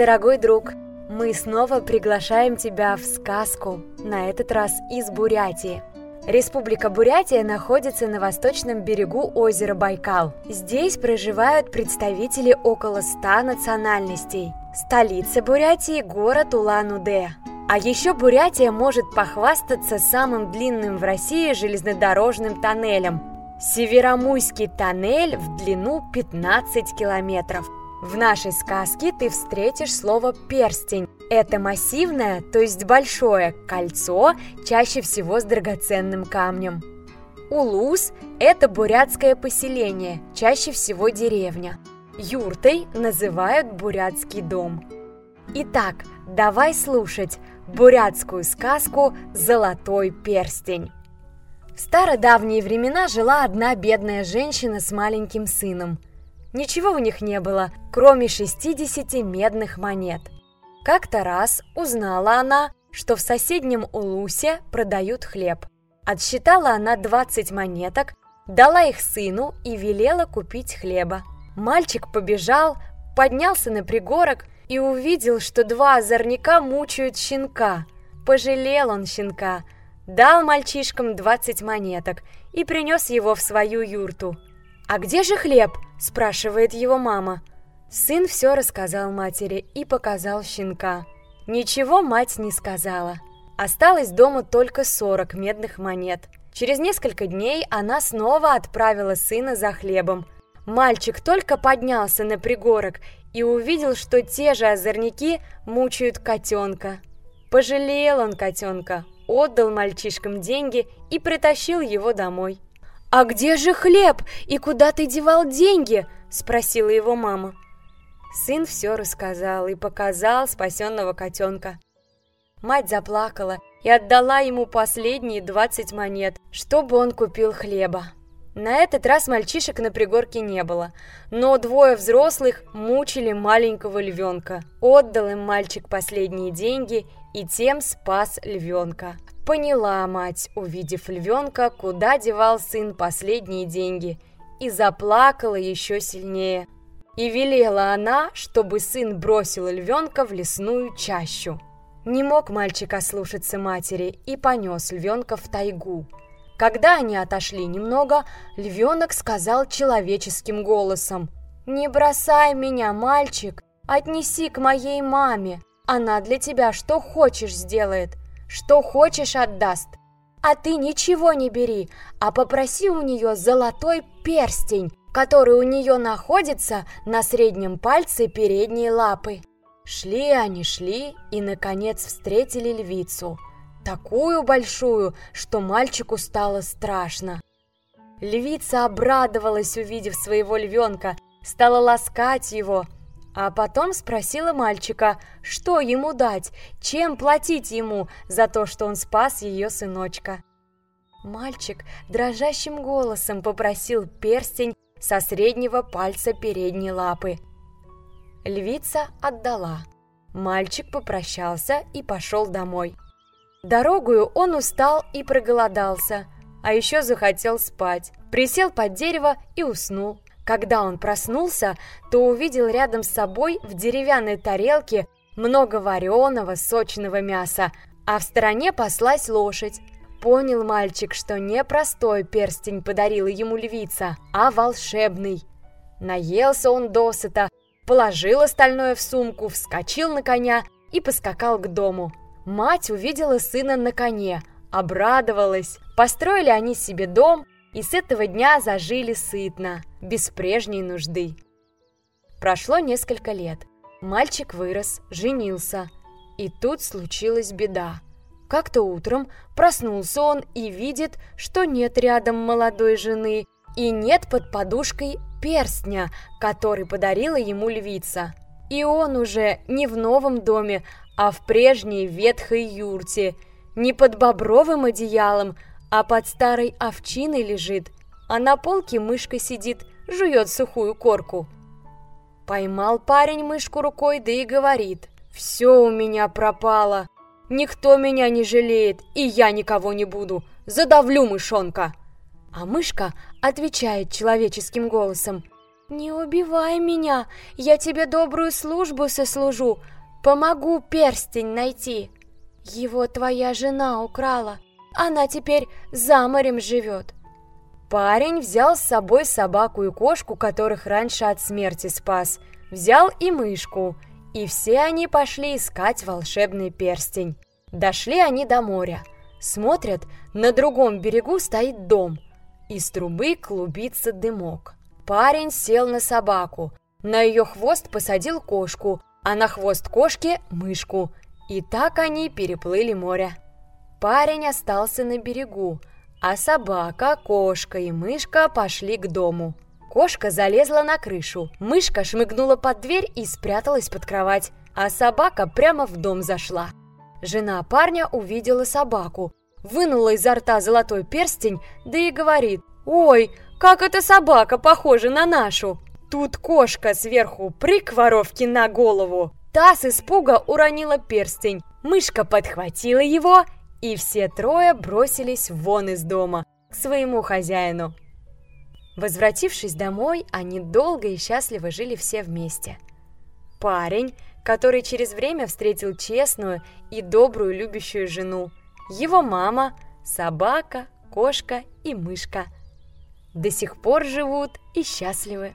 дорогой друг! Мы снова приглашаем тебя в сказку, на этот раз из Бурятии. Республика Бурятия находится на восточном берегу озера Байкал. Здесь проживают представители около ста национальностей. Столица Бурятии – город Улан-Удэ. А еще Бурятия может похвастаться самым длинным в России железнодорожным тоннелем. Северомуйский тоннель в длину 15 километров – в нашей сказке ты встретишь слово «перстень». Это массивное, то есть большое, кольцо, чаще всего с драгоценным камнем. Улус – это бурятское поселение, чаще всего деревня. Юртой называют бурятский дом. Итак, давай слушать бурятскую сказку «Золотой перстень». В стародавние времена жила одна бедная женщина с маленьким сыном – Ничего у них не было, кроме 60 медных монет. Как-то раз узнала она, что в соседнем Улусе продают хлеб. Отсчитала она 20 монеток, дала их сыну и велела купить хлеба. Мальчик побежал, поднялся на пригорок и увидел, что два озорника мучают щенка. Пожалел он щенка, дал мальчишкам 20 монеток и принес его в свою юрту. «А где же хлеб?» – спрашивает его мама. Сын все рассказал матери и показал щенка. Ничего мать не сказала. Осталось дома только 40 медных монет. Через несколько дней она снова отправила сына за хлебом. Мальчик только поднялся на пригорок и увидел, что те же озорники мучают котенка. Пожалел он котенка, отдал мальчишкам деньги и притащил его домой. «А где же хлеб? И куда ты девал деньги?» – спросила его мама. Сын все рассказал и показал спасенного котенка. Мать заплакала и отдала ему последние двадцать монет, чтобы он купил хлеба. На этот раз мальчишек на пригорке не было, но двое взрослых мучили маленького львенка. Отдал им мальчик последние деньги и тем спас львенка. Поняла мать, увидев львенка, куда девал сын последние деньги, и заплакала еще сильнее. И велела она, чтобы сын бросил львенка в лесную чащу. Не мог мальчик ослушаться матери и понес львенка в тайгу. Когда они отошли немного, львенок сказал человеческим голосом, «Не бросай меня, мальчик, отнеси к моей маме, она для тебя что хочешь сделает, что хочешь отдаст. А ты ничего не бери, а попроси у нее золотой перстень, который у нее находится на среднем пальце передней лапы. Шли они, шли и, наконец, встретили львицу. Такую большую, что мальчику стало страшно. Львица обрадовалась, увидев своего львенка, стала ласкать его – а потом спросила мальчика, что ему дать, чем платить ему за то, что он спас ее сыночка. Мальчик дрожащим голосом попросил перстень со среднего пальца передней лапы. Львица отдала. Мальчик попрощался и пошел домой. Дорогую он устал и проголодался, а еще захотел спать. Присел под дерево и уснул. Когда он проснулся, то увидел рядом с собой в деревянной тарелке много вареного сочного мяса, а в стороне паслась лошадь. Понял мальчик, что не простой перстень подарила ему львица, а волшебный. Наелся он досыта, положил остальное в сумку, вскочил на коня и поскакал к дому. Мать увидела сына на коне, обрадовалась. Построили они себе дом, и с этого дня зажили сытно, без прежней нужды. Прошло несколько лет. Мальчик вырос, женился. И тут случилась беда. Как-то утром проснулся он и видит, что нет рядом молодой жены и нет под подушкой перстня, который подарила ему львица. И он уже не в новом доме, а в прежней ветхой юрте, не под бобровым одеялом, а под старой овчиной лежит, а на полке мышка сидит, жует сухую корку. Поймал парень мышку рукой, да и говорит, «Все у меня пропало, никто меня не жалеет, и я никого не буду, задавлю мышонка!» А мышка отвечает человеческим голосом, «Не убивай меня, я тебе добрую службу сослужу, помогу перстень найти. Его твоя жена украла, она теперь за морем живет». Парень взял с собой собаку и кошку, которых раньше от смерти спас, взял и мышку, и все они пошли искать волшебный перстень. Дошли они до моря. Смотрят, на другом берегу стоит дом. Из трубы клубится дымок. Парень сел на собаку, на ее хвост посадил кошку, а на хвост кошки – мышку. И так они переплыли море. Парень остался на берегу, а собака, кошка и мышка пошли к дому. Кошка залезла на крышу, мышка шмыгнула под дверь и спряталась под кровать, а собака прямо в дом зашла. Жена парня увидела собаку, вынула изо рта золотой перстень, да и говорит, «Ой, как эта собака похожа на нашу!» Тут кошка сверху прыг воровки на голову. Та с испуга уронила перстень. Мышка подхватила его, и все трое бросились вон из дома к своему хозяину. Возвратившись домой, они долго и счастливо жили все вместе. Парень, который через время встретил честную и добрую любящую жену, его мама, собака, кошка и мышка – до сих пор живут и счастливы.